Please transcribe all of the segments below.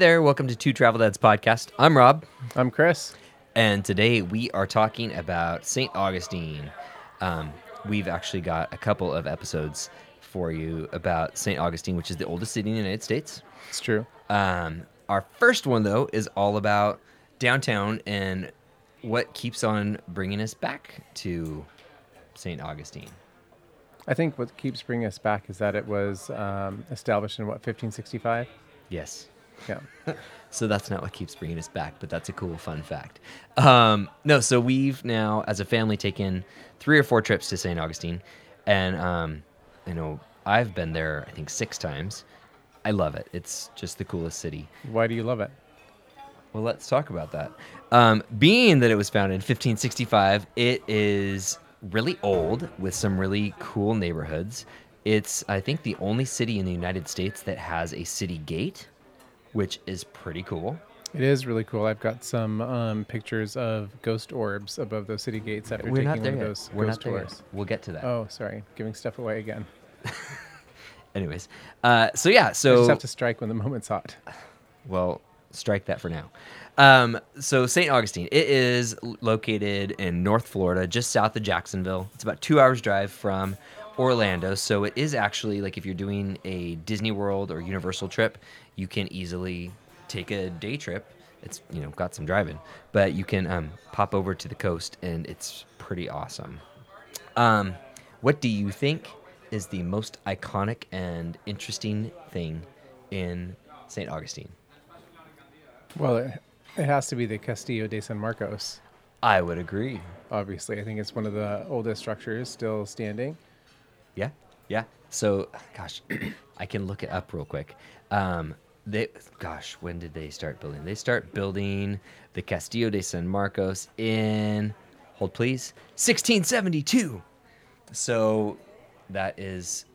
there, welcome to Two Travel Dads podcast. I'm Rob, I'm Chris. and today we are talking about St. Augustine. Um, we've actually got a couple of episodes for you about St. Augustine, which is the oldest city in the United States. It's true. Um, our first one, though, is all about downtown and what keeps on bringing us back to St. Augustine. I think what keeps bringing us back is that it was um, established in what 1565. Yes. Yeah. So that's not what keeps bringing us back, but that's a cool, fun fact. Um, no, so we've now, as a family, taken three or four trips to St. Augustine, and um, you know, I've been there, I think, six times. I love it. It's just the coolest city. Why do you love it? Well, let's talk about that. Um, being that it was founded in 1565, it is really old with some really cool neighborhoods. It's, I think, the only city in the United States that has a city gate, which is pretty cool. It is really cool. I've got some um, pictures of ghost orbs above those city gates after We're taking not one of those We're ghost not there yet. tours. We'll get to that. Oh, sorry, giving stuff away again. Anyways, uh, so yeah, I so just have to strike when the moment's hot. well, strike that for now. Um, so St. Augustine, it is located in North Florida, just south of Jacksonville. It's about two hours drive from Orlando. So it is actually like if you're doing a Disney World or Universal trip, you can easily take a day trip. It's you know got some driving, but you can um, pop over to the coast and it's pretty awesome. Um, what do you think is the most iconic and interesting thing in St. Augustine? Well, it, it has to be the Castillo de San Marcos. I would agree. Obviously, I think it's one of the oldest structures still standing. Yeah, yeah. So, gosh, I can look it up real quick. Um, they, gosh, when did they start building? They start building the Castillo de San Marcos in, hold please, 1672. So, that is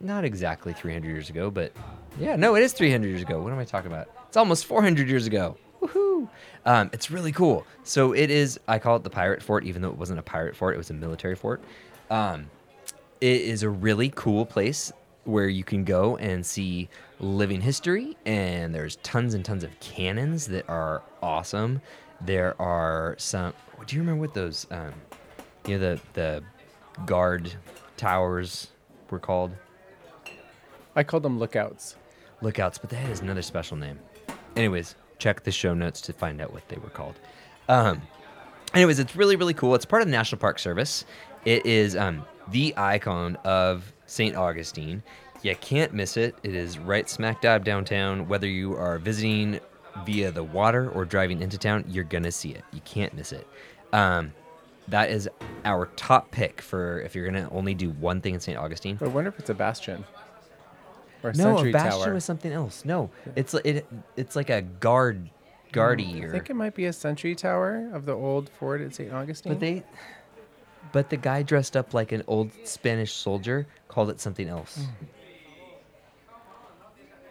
not exactly 300 years ago, but yeah, no, it is 300 years ago. What am I talking about? It's almost 400 years ago. Woohoo! Um, it's really cool. So it is. I call it the pirate fort, even though it wasn't a pirate fort; it was a military fort. Um, it is a really cool place where you can go and see living history, and there's tons and tons of cannons that are awesome. There are some. Do you remember what those? Um, you know the the guard towers were called I called them lookouts. lookouts, but that is another special name. Anyways, check the show notes to find out what they were called. Um, anyways, it's really really cool. It's part of the National Park Service. It is um, the icon of St. Augustine. You can't miss it. It is right smack dab downtown. Whether you are visiting via the water or driving into town, you're gonna see it. You can't miss it. Um, that is our top pick for if you're gonna only do one thing in St. Augustine. I wonder if it's a bastion or a No, a bastion tower. was something else. No, it's it. It's like a guard, guardy I think it might be a sentry tower of the old fort at St. Augustine. But they, but the guy dressed up like an old Spanish soldier called it something else.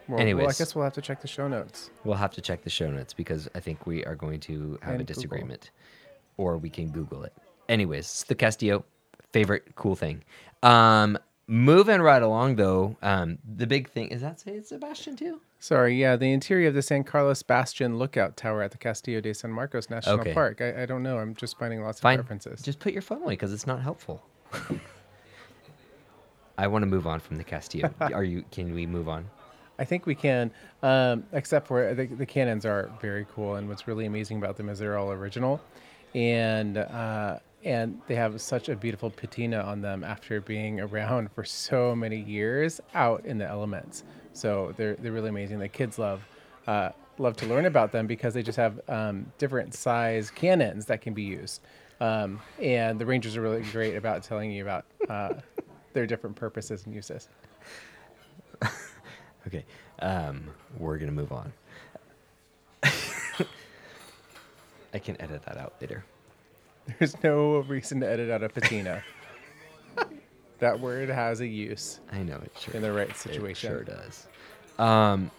well, well, I guess we'll have to check the show notes. We'll have to check the show notes because I think we are going to have And a Google. disagreement, or we can Google it. Anyways, it's the Castillo, favorite cool thing. Um, moving right along though, um, the big thing is that say it's Sebastian too. Sorry, yeah, the interior of the San Carlos Bastion lookout tower at the Castillo de San Marcos National Okay. Park. I, I don't know. I'm just finding lots Fine. of references. Just put your phone away because it's not helpful. I want to move on from the Castillo. Are you? Can we move on? I think we can, um, except for the, the cannons are very cool, and what's really amazing about them is they're all original, and uh, and they have such a beautiful patina on them after being around for so many years out in the elements. So they're they're really amazing. The kids love. Uh, love to learn about them because they just have um, different size cannons that can be used, um, and the rangers are really great about telling you about uh, their different purposes and uses. Okay, um, we're gonna move on. I can edit that out later. There's no reason to edit out a patina. that word has a use I know it sure in the right It situation. sure does. Um,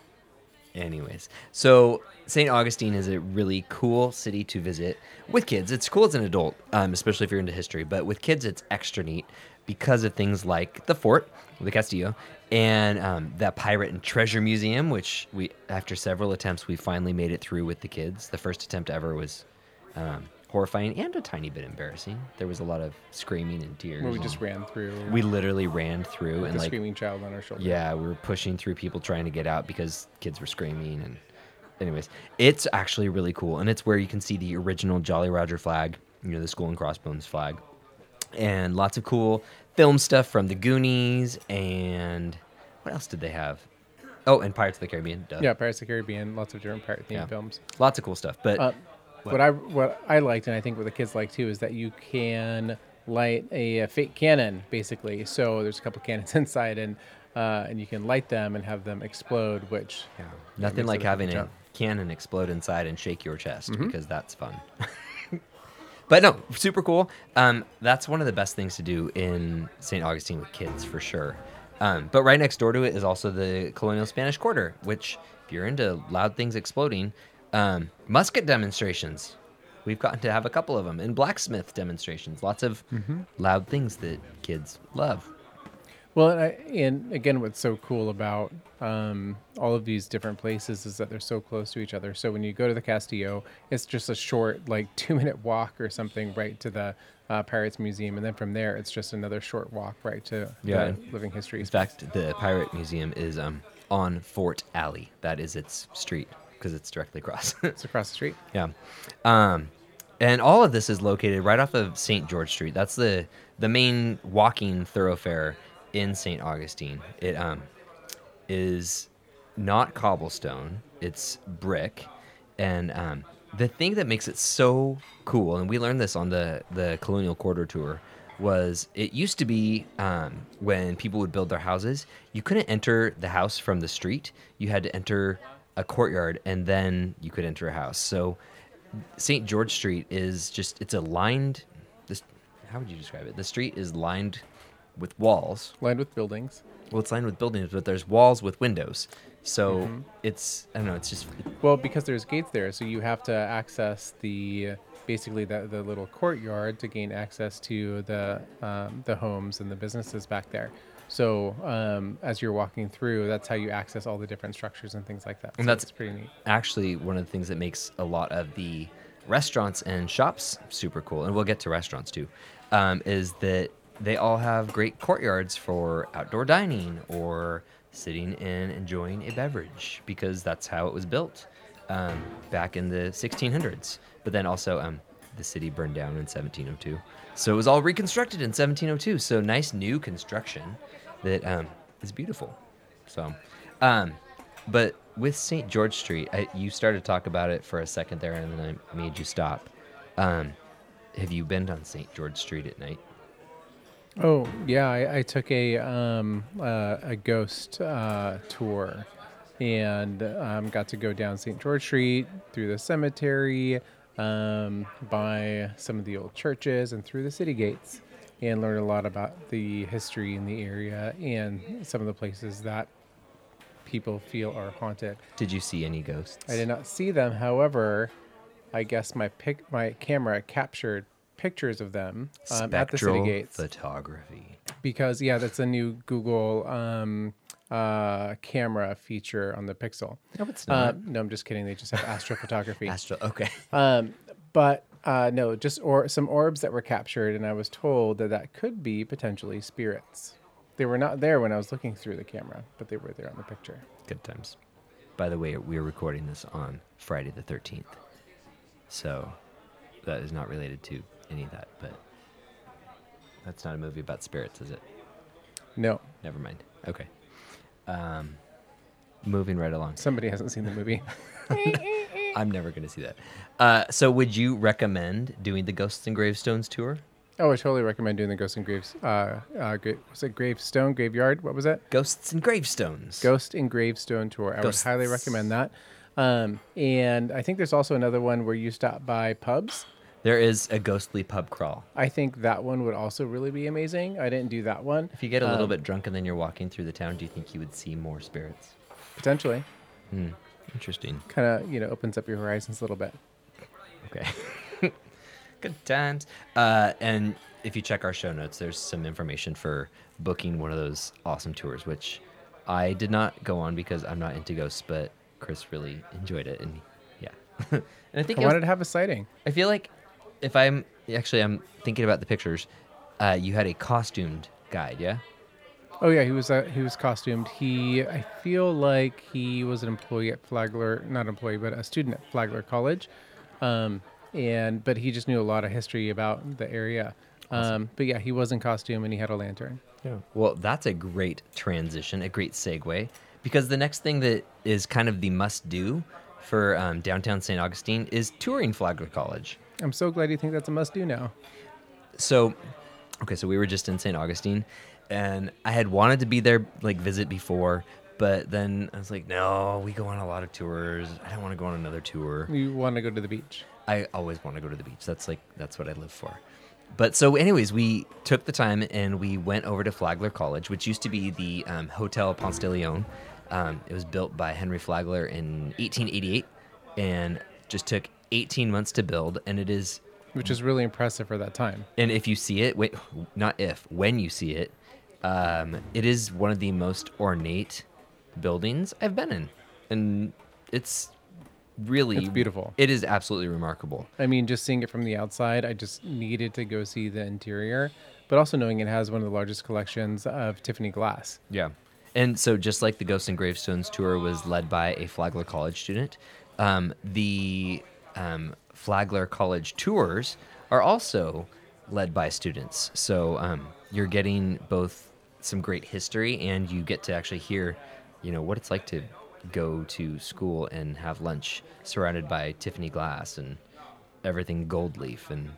anyways, so St. Augustine is a really cool city to visit with kids. It's cool as an adult, um, especially if you're into history. But with kids, it's extra neat because of things like the fort, the Castillo, and um, that pirate and treasure museum, which we, after several attempts, we finally made it through with the kids. The first attempt ever was um, horrifying and a tiny bit embarrassing. There was a lot of screaming and tears. Where we just ran through. we literally ran through and like screaming child on our shoulder. yeah, we were pushing through people trying to get out because kids were screaming and anyways, it's actually really cool and it's where you can see the original Jolly Roger flag, you know, the skull and crossbones flag. And lots of cool film stuff from the Goonies and what else did they have? Oh, and Pirates of the Caribbean. Duh. Yeah, Pirates of the Caribbean, lots of different pirate themed Yeah. films. Lots of cool stuff. But Uh, What? what? I what I liked, and I think what the kids like too, is that you can light a, a fake cannon, basically. So there's a couple cannons inside, and uh, and you can light them and have them explode, which yeah, nothing like having a cannon explode inside and shake your chest Mm-hmm. because that's fun. But no, super cool. Um, that's one of the best things to do in St. Augustine with kids for sure. Um, but right next door to it is also the Colonial Spanish Quarter, which, if you're into loud things exploding, um, musket demonstrations. We've gotten to have a couple of them, and blacksmith demonstrations. Lots of Mm-hmm. loud things that kids love. Well, and, I, and again, what's so cool about um, all of these different places is that they're so close to each other. So when you go to the Castillo, it's just a short, like two minute walk or something right to the uh, Pirates Museum, and then from there, it's just another short walk right to Yeah. the Living History. In fact, the Pirate Museum is um, on Fort Alley. That is its street because it's directly across. it's across the street. Yeah. Um, and all of this is located right off of St. George Street. That's the the main walking thoroughfare in St. Augustine. It um, is not cobblestone, it's brick. And um, the thing that makes it so cool, and we learned this on the, the Colonial Quarter tour, was it used to be um, when people would build their houses, you couldn't enter the house from the street. You had to enter a courtyard and then you could enter a house. So St. George Street is just, it's a lined, this, how would you describe it? The street is lined with walls. Lined with buildings. Well, it's lined with buildings, but there's walls with windows. So it's, I don't know, it's just, Well, because there's gates there, so you have to access the basically the, the little courtyard to gain access to the um, the homes and the businesses back there. So um, as you're walking through, that's how you access all the different structures and things like that. And So that's- pretty neat. actually one of the things that makes a lot of the restaurants and shops super cool, and we'll get to restaurants too, um, is that they all have great courtyards for outdoor dining or sitting and enjoying a beverage because that's how it was built um, back in the 1600s. But then also, um, the city burned down in 1702. So it was all reconstructed in 1702. So nice new construction that um, is beautiful. So, um, but with St. George Street, I, you started to talk about it for a second there, and then I made you stop. Um, have you been on St. George Street at night? Oh yeah, I, I took a um, uh, a ghost uh, tour, and um, got to go down St. George Street through the cemetery, um, by some of the old churches, and through the city gates, and learn a lot about the history in the area and some of the places that people feel are haunted. Did you see any ghosts? I did not see them, however, I guess my pic my camera captured pictures of them um, at the city gates photography. because yeah, that's a new Google um, uh, camera feature on the Pixel. No, it's Uh, not. no, I'm just kidding. They just have astrophotography. Astro. Okay. um, but uh, no, just or some orbs that were captured, and I was told that that could be potentially spirits. They were not there when I was looking through the camera, but they were there on the picture. Good times. By the way, we're recording this on Friday the 13th. So that is not related to any of that, but that's not a movie about spirits, is it? No, Never mind. Okay. Um, moving right along. somebody hasn't seen the movie. I'm never going to see that. Uh, so, would you recommend doing the Ghosts and Gravestones tour? Oh, I totally recommend doing the Ghosts and Graves. Uh, uh, gra- was it Gravestone Graveyard? What was that? Ghosts and Gravestones. Ghost and Gravestone tour. I Ghosts. would highly recommend that. Um, and I think there's also another one where you stop by pubs. There is a ghostly pub crawl. I think that one would also really be amazing. I didn't do that one. If you get a little Um, bit drunk and then you're walking through the town, do you think you would see more spirits? Potentially, Hmm. Interesting. kind of you know opens up your horizons a little bit. Okay. Good times. Uh, and if you check our show notes, there's some information for booking one of those awesome tours, which I did not go on because I'm not into ghosts, but Chris really enjoyed it, and yeah. and I think I it was- wanted to have a sighting. I feel like if I'm actually I'm thinking about the pictures, uh, you had a costumed guide, yeah. Oh yeah, he was uh, he was costumed. He I feel like he was an employee at Flagler, not employee, but a student at Flagler College, um, and but he just knew a lot of history about the area. Um, but yeah, he was in costume and he had a lantern. Yeah. Well, that's a great transition, a great segue, because the next thing that is kind of the must do for um, downtown St. Augustine is touring Flagler College. I'm so glad you think that's a must do now. So, okay, so we were just in St. Augustine, and I had wanted to be there, like, visit before, but then I was like, no, we go on a lot of tours. I don't want to go on another tour. You want to go to the beach? I always want to go to the beach. That's like that's what I live for. But so, anyways, we took the time and we went over to Flagler College, which used to be the um, Hotel Ponce de Leon. Um, it was built by Henry Flagler in 1888, and just took 18 months to build. And it is, Which is really impressive for that time. and if you see it, wait, not if, when you see it, um, it is one of the most ornate buildings I've been in, and it's really It's beautiful. It is absolutely remarkable. I mean, just seeing it from the outside, I just needed to go see the interior, but also knowing it has one of the largest collections of Tiffany glass. Yeah. And so, just like the Ghosts and Gravestones tour was led by a Flagler College student, um, the um, Flagler College tours are also led by students. So, um, you're getting both some great history and you get to actually hear, you know, what it's like to go to school and have lunch surrounded by Tiffany glass and everything gold leaf. And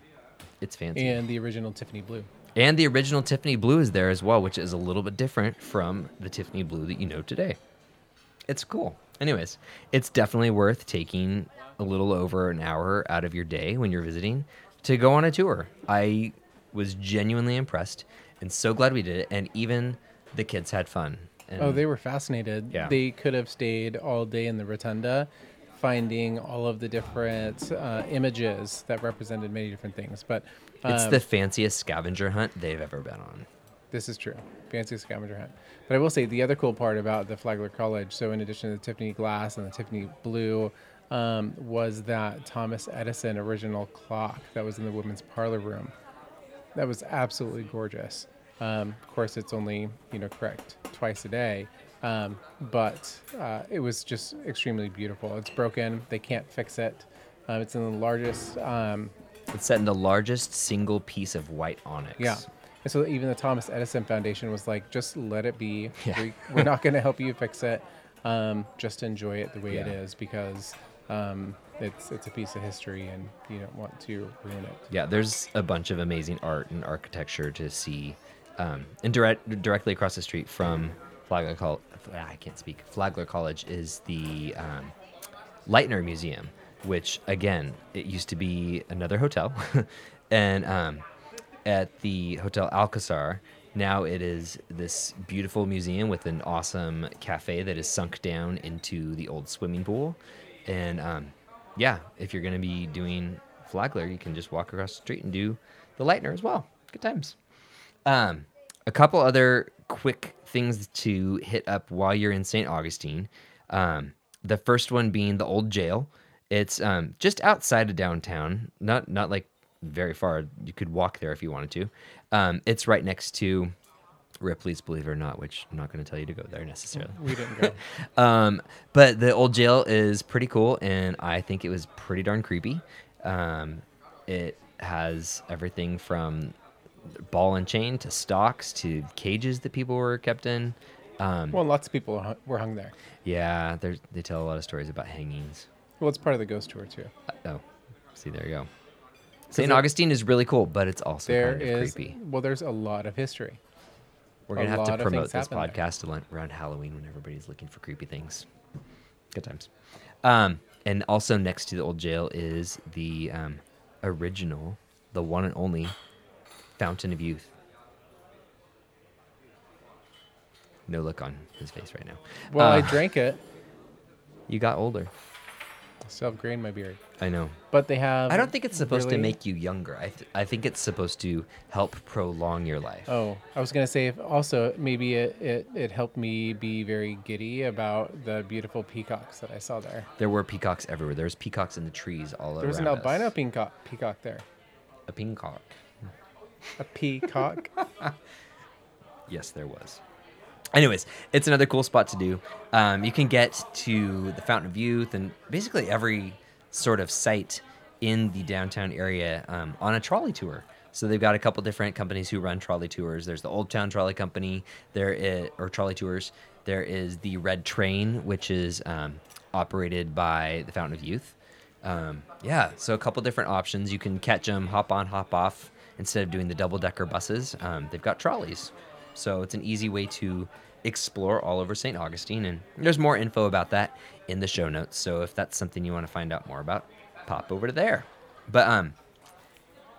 it's fancy. And the original Tiffany blue. And the original Tiffany blue is there as well, which is a little bit different from the Tiffany blue that you know today. It's cool. Anyways, it's definitely worth taking a little over an hour out of your day when you're visiting to go on a tour. I was genuinely impressed and so glad we did it. And even the kids had fun. And Oh, they were fascinated. Yeah. They could have stayed all day in the rotunda, finding all of the different uh, images that represented many different things. But it's um, the fanciest scavenger hunt they've ever been on. This is true. Fancy scavenger hunt. But I will say the other cool part about the Flagler College, so in addition to the Tiffany glass and the Tiffany blue, um, was that Thomas Edison original clock that was in the women's parlor room. That was absolutely gorgeous. Um, of course, it's only you know correct twice a day, um, but uh, it was just extremely beautiful. It's broken. They can't fix it. Um, it's in the largest um, It's set in the largest single piece of white onyx. yeah. And so even the Thomas Edison Foundation was like, just let it be. Yeah. We, we're not going to help you fix it. Um, just enjoy it the way it Yeah. is because um, it's it's a piece of history and you don't want to ruin it. Yeah, there's a bunch of amazing art and architecture to see. Um, and direct, directly across the street from Flagler College, I can't speak. Flagler College is the um, Lightner Museum, which again, it used to be another hotel, and um, at the Hotel Alcazar, now it is this beautiful museum with an awesome cafe that is sunk down into the old swimming pool, and um, yeah, if you're gonna be doing Flagler, you can just walk across the street and do the Lightner as well. Good times. Um, a couple other quick things to hit up while you're in St. Augustine. Um, the first one being the old jail. It's um, just outside of downtown, not not like very far. You could walk there if you wanted to. Um, it's right next to Ripley's, believe it or not, which I'm not going to tell you to go there necessarily. We didn't go. Um, but the old jail is pretty cool, and I think it was pretty darn creepy. Um, it has everything from ball and chain to stocks to cages that people were kept in. Um, well, lots of people were hung there. yeah, they tell a lot of stories about hangings. Well, it's part of the ghost tour too. Uh, oh, see, there you go. St. Augustine is really cool, but it's also There kind of is creepy. well, there's a lot of history. We're gonna have to promote this happen there. podcast around Halloween when everybody's looking for creepy things. Good times. Um, and also next to the old jail is the um, original, the one and only Fountain of Youth. No look on his face right now. Well, I Uh, drank it. You got older. Still have gray in my beard. I know. But they have. I don't think it's supposed to make you younger. I th- I think it's supposed to help prolong your life. Oh, I was gonna say if also maybe it, it it helped me be very giddy about the beautiful peacocks that I saw there. There were peacocks everywhere. There's peacocks in the trees all over. There was an albino peacock peacock there. A peacock. A peacock. Yes, there was. Anyways, it's another cool spot to do. Um, you can get to the Fountain of Youth and basically every sort of site in the downtown area um, on a trolley tour. So they've got a couple different companies who run trolley tours. There's the Old Town Trolley Company, there is, or trolley tours. There is the Red Train, which is um, operated by the Fountain of Youth. Um, yeah, so a couple different options. You can catch them, hop on, hop off. Instead of doing the double decker buses, um, they've got trolleys. So it's an easy way to explore all over St. Augustine. And there's more info about that in the show notes. So if that's something you want to find out more about, pop over to there. But um,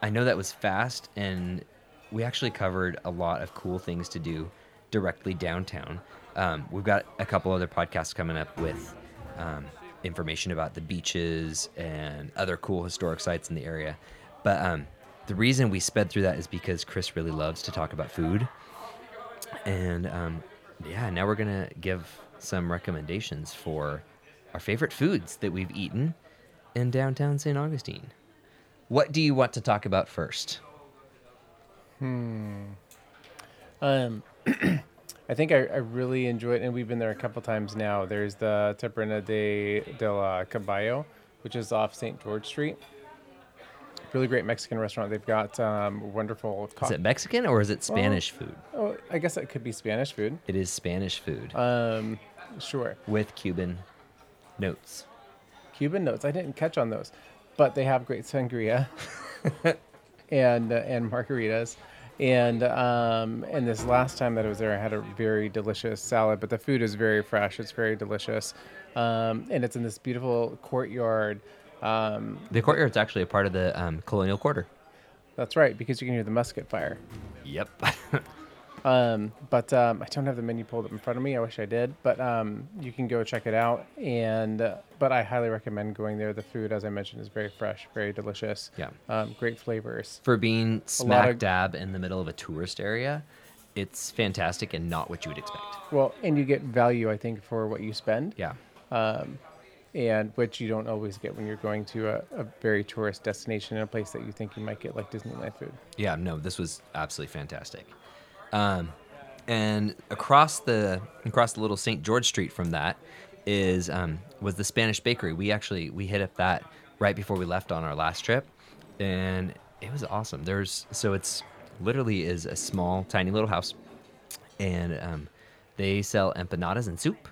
I know that was fast, and we actually covered a lot of cool things to do directly downtown. Um, we've got a couple other podcasts coming up with um, information about the beaches and other cool historic sites in the area. But um, the reason we sped through that is because Chris really loves to talk about food. And um, yeah, now we're going to give some recommendations for our favorite foods that we've eaten in downtown St. Augustine. What do you want to talk about first? Hmm. Um, I think I, I really enjoy it, and we've been there a couple times now. There's the Taberna de, de la Caballo, which is off St. George Street. Really great Mexican restaurant. They've got um, wonderful. Is it Mexican or is it Spanish food? oh, I guess it could be Spanish food. It is Spanish food Um, sure. with Cuban notes. Cuban notes. I didn't catch on those, but they have great sangria and uh, and margaritas. And um, and this last time that I was there, I had a very delicious salad. But the food is very fresh. It's very delicious, um, and it's in this beautiful courtyard. Um, The courtyard's actually a part of the um, colonial quarter. that's right, because you can hear the musket fire. Yep. Um, but um, I don't have the menu pulled up in front of me. I wish I did, but um, you can go check it out. And uh, but I highly recommend going there. The food, as I mentioned, is very fresh, very delicious. Yeah. um, great flavors. For being smack of- dab in the middle of a tourist area, it's fantastic and not what you would expect. Well, and you get value, I think, for what you spend, Yeah. And which you don't always get when you're going to a, a very tourist destination in a place that you think you might get like Disneyland food. Yeah, no, this was absolutely fantastic. Um, and across the across the little St. George Street from that is um, was the Spanish Bakery. We actually we hit up that right before we left on our last trip, and it was awesome. There's so it's literally is a small tiny little house, and um, they sell empanadas and soup,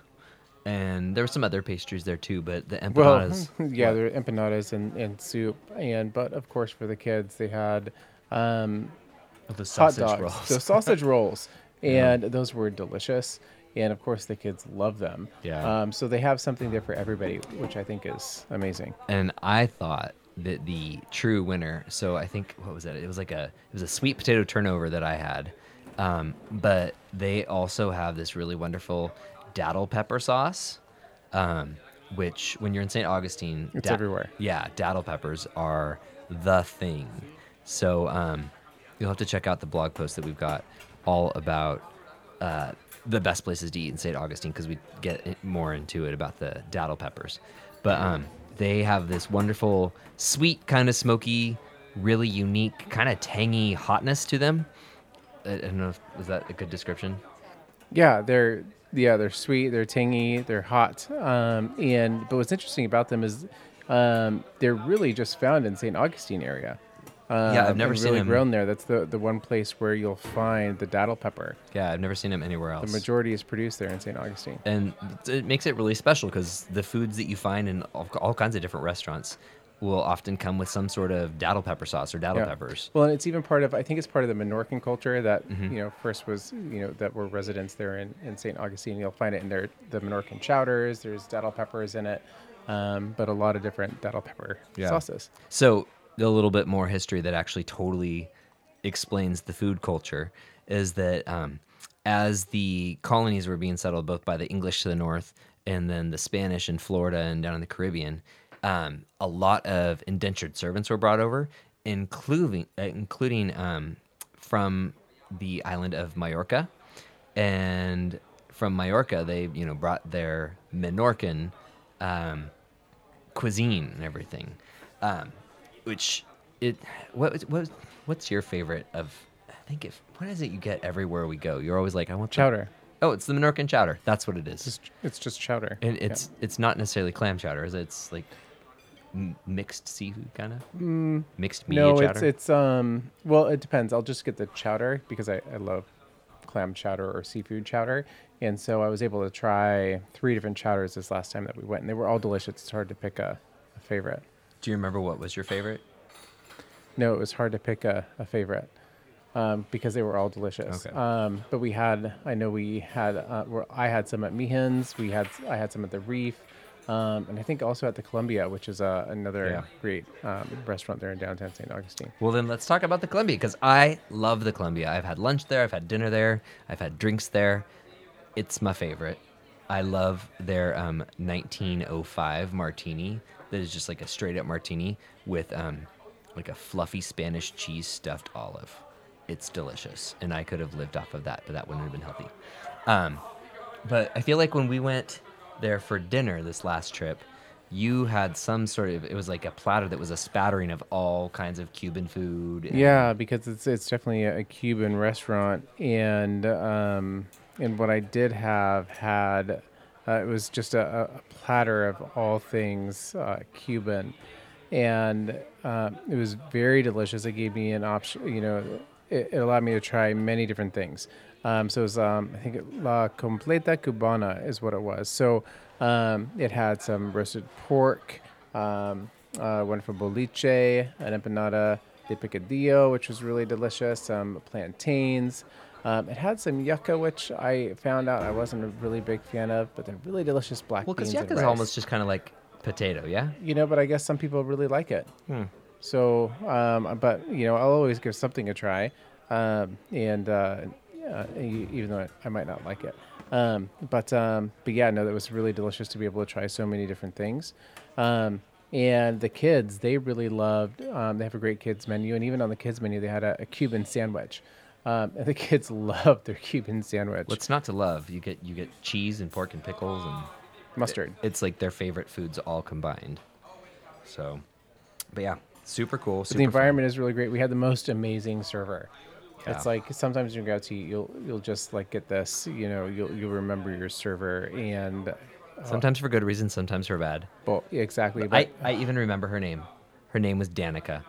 and there were some other pastries there too. But the empanadas. Well, yeah, there are empanadas and, and soup, and but of course for the kids they had um, the hot sausage dogs, rolls. the sausage rolls, and those were delicious. And of course, the kids love them. Yeah. Um, so they have something there for everybody, which I think is amazing. and I thought that the true winner. So I think what was it? It was like a it was a sweet potato turnover that I had, um, but they also have this really wonderful datil pepper sauce, um, which when you're in St. Augustine, It's everywhere. Yeah, datil peppers are the thing. So um, you'll have to check out the blog post that we've got all about uh, the best places to eat in St. Augustine because we get more into it about the datil peppers. But um, they have this wonderful, sweet, kind of smoky, really unique, kind of tangy hotness to them. I, I don't know if is that a good description. Yeah, they're yeah they're sweet, they're tangy, they're hot. Um, and but what's interesting about them is um, they're really just found in St. Augustine area. Um, Yeah, I've never and seen really them. grown there. That's the the one place where you'll find the datil pepper. Yeah, I've never seen them anywhere else. The majority is produced there in St. Augustine. and it makes it really special because the foods that you find in all, all kinds of different restaurants will often come with some sort of datil pepper sauce or datil Yeah. peppers. Well, and it's even part of I think it's part of the Menorcan culture that Mm-hmm. you know first was you know that were residents there in, in St. Augustine. You'll find it in their the Menorcan chowders. There's datil peppers in it, um, but a lot of different datil pepper Yeah. sauces. So a little bit more history that actually totally explains the food culture is that um, as the colonies were being settled both by the English to the north and then the Spanish in Florida and down in the Caribbean, Um, a lot of indentured servants were brought over, including uh, including um, from the island of Majorca, and from Majorca they you know brought their Menorcan um, cuisine and everything, um, which it what what what's your favorite of I think if what is it you get everywhere we go? You're always like I want the- Chowder. Oh, it's the Menorcan chowder. That's what it is. It's, it's just chowder. And it's it's not necessarily clam chowder. is it? It's like m- mixed seafood kind of mixed media no, chowder. it's it's um. Well, it depends. I'll just get the chowder because I, I love clam chowder or seafood chowder, and so I was able to try three different chowders this last time that we went, and they were all delicious. It's hard to pick a, a favorite. Do you remember what was your favorite? No, it was hard to pick a, a favorite um, because they were all delicious. Okay. Um, but we had, I know we had, uh, I had some at Meehan's. We had, I had some at the Reef, um, and I think also at the Columbia, which is uh, another Yeah. great um, restaurant there in downtown St. Augustine. Well, then let's talk about the Columbia because I love the Columbia. I've had lunch there, I've had dinner there, I've had drinks there. It's my favorite. I love their um, 1905 martini that is just like a straight up martini with um, like a fluffy Spanish cheese stuffed olive. It's delicious, and I could have lived off of that, but that wouldn't have been healthy. Um, but I feel like when we went there for dinner this last trip, you had some sort of it was like a platter that was a spattering of all kinds of Cuban food. Yeah, because it's it's definitely a, a Cuban restaurant, and um, and what I did have had uh, it was just a, a- platter of all things uh, Cuban, and um, it was very delicious. It gave me an option, you know, it, it allowed me to try many different things. Um, so it was, um, I think, it, La Completa Cubana is what it was. So um, it had some roasted pork, um, uh, one for boliche, an empanada de picadillo, which was really delicious, some plantains. Um, it had some yucca, which I found out I wasn't a really big fan of, but they're really delicious black Well, because beans and yucca is almost just kind of like potato, yeah. you know, but I guess some people really like it. Hmm. So, um, but you know, I'll always give something a try, um, and uh, e- even though I, I might not like it. Um, but um, but yeah, no, that was really delicious to be able to try so many different things. Um, and the kids, they really loved. Um, they have a great kids menu, and even on the kids menu, they had a, a Cuban sandwich. Um, and the kids loved their Cuban sandwich. What's not to love? You get you get cheese and pork and pickles and mustard? it's like their favorite foods all combined. So, but yeah, super cool. Super the fun. environment is really great. We had the most amazing server. It's like sometimes when you go out to eat, you'll you'll just like get this, you know, you'll you'll remember your server and uh, Sometimes for good reasons, sometimes for bad. But exactly. I, But I even remember her name. Her name was Danica.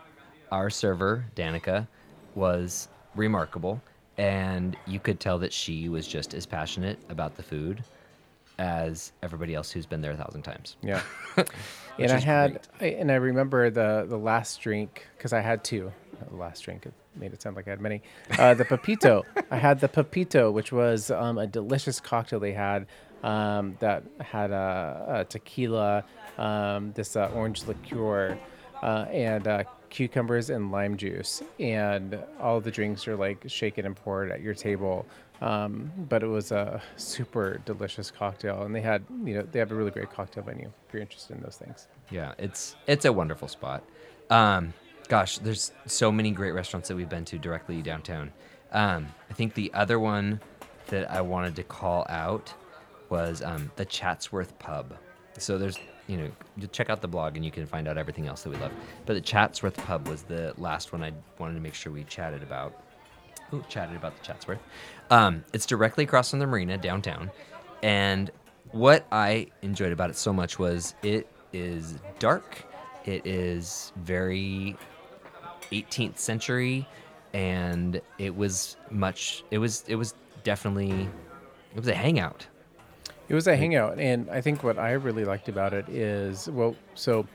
Our server, Danica, was remarkable, and you could tell that she was just as passionate about the food as everybody else who's been there a thousand times. yeah. And I had I, and I remember the the last drink because I had two. The last drink made it sound like I had many. Uh, the Pepito. I had the Pepito, which was um, a delicious cocktail they had um, that had a, a tequila, um, this uh, orange liqueur, uh, and uh, cucumbers and lime juice. And all the drinks are like shaken and poured at your table. Um, but it was a super delicious cocktail, and they had you know they have a really great cocktail menu if you're interested in those things. Yeah, it's it's a wonderful spot. Um, gosh, there's so many great restaurants that we've been to directly downtown. Um, I think the other one that I wanted to call out was um, the Chatsworth Pub. So there's you know you check out the blog and you can find out everything else that we love. But the Chatsworth Pub was the last one I wanted to make sure we chatted about. Ooh, chatted about the Chatsworth. Um, it's directly across from the marina downtown, and what I enjoyed about it so much was it is dark. It is very 18th century, and it was much. It was it was definitely it was a hangout. It was a hangout, and I think what I really liked about it is well, so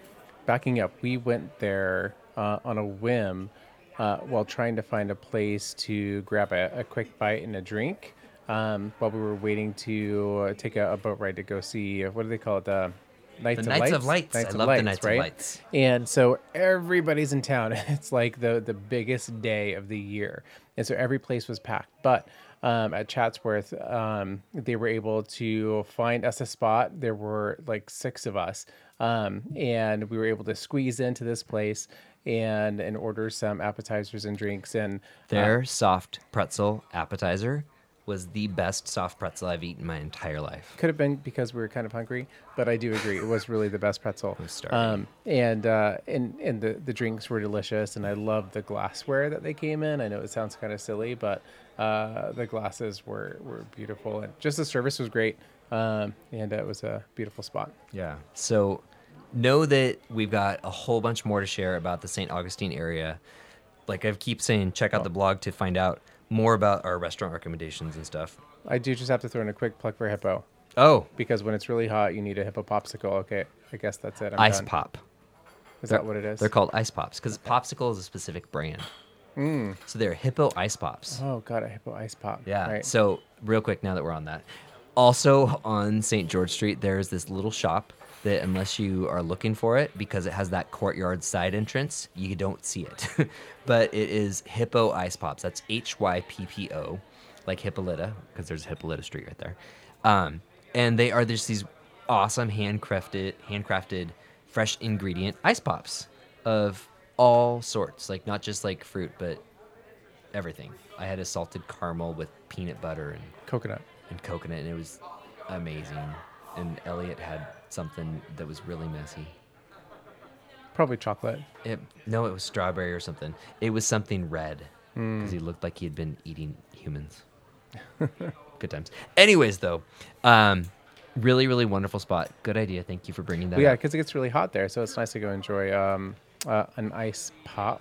backing up, we went there uh, on a whim uh, while trying to find a place to grab a, a quick bite and a drink um, while we were waiting to uh, take a, a boat ride to go see uh, what do they call it the Nights, The of, Nights Lights? of Lights. I love the Nights of Lights. And so everybody's in town. It's like the the biggest day of the year, and so every place was packed. But um, at Chatsworth, um, they were able to find us a spot. There were like six of us, um, and we were able to squeeze into this place and and order some appetizers and drinks. And uh, Their soft pretzel appetizer was the best soft pretzel I've eaten my entire life. could have been because we were kind of hungry, but I do agree it was really the best pretzel. was starving. Um, and uh, and and the the drinks were delicious, and I loved the glassware that they came in. I know it sounds kind of silly, but uh, the glasses were were beautiful, and just the service was great. Um, and it was a beautiful spot. Yeah. So know that we've got a whole bunch more to share about the St. Augustine area. Like I keep saying, check out the blog to find out more about our restaurant recommendations and stuff. I do just have to throw in a quick plug for hippo Oh, because when it's really hot, you need a hippo popsicle. Okay, I guess that's it. I'm Ice done. Pop. Is They're- that what it is? They're called Ice Pops because Popsicle is a specific brand. Mm. So they're Hippo Ice Pops. Oh, god, a hippo ice pop. Yeah. Right. So real quick, now that we're on that, also on St. George Street, there's this little shop that unless you are looking for it because it has that courtyard side entrance, you don't see it. but it is Hyppo Ice Pops. That's H Y P P O, like Hypolita, because there's Hypolita Street right there. Um, and they are just these awesome handcrafted, handcrafted, fresh ingredient ice pops of all sorts, like not just like fruit, but everything. I had a salted caramel with peanut butter and, Coconut. And coconut, and it was amazing. And Elliot had something that was really messy. Probably chocolate. It, no, it was strawberry or something. It was something red Hmm. because he looked like he had been eating humans. Good times. Anyways, though, um, really, really wonderful spot. Good idea. Thank you for bringing that. Yeah, because it gets really hot there, so it's nice to go enjoy um, uh, an ice pop.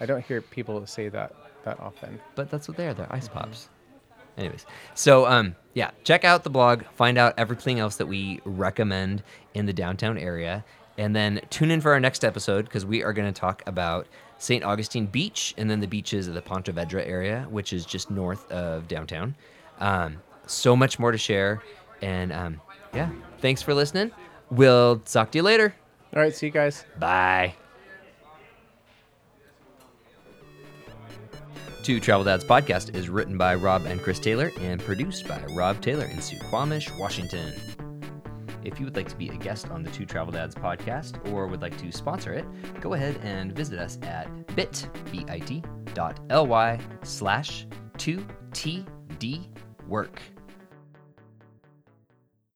I don't hear people say that that often. but that's what they are. They're ice pops. Anyways, so um, yeah, check out the blog, find out everything else that we recommend in the downtown area, and then tune in for our next episode because we are going to talk about St. Augustine Beach and then the beaches of the Ponte Vedra area, which is just north of downtown. Um, so much more to share, and um, yeah, thanks for listening. We'll talk to you later. All right, see you guys. Bye. Two Travel Dads podcast is written by Rob and Chris Taylor and produced by Rob Taylor in Suquamish, Washington. If you would like to be a guest on the Two Travel Dads podcast or would like to sponsor it, go ahead and visit us at bit, slash 2TD work.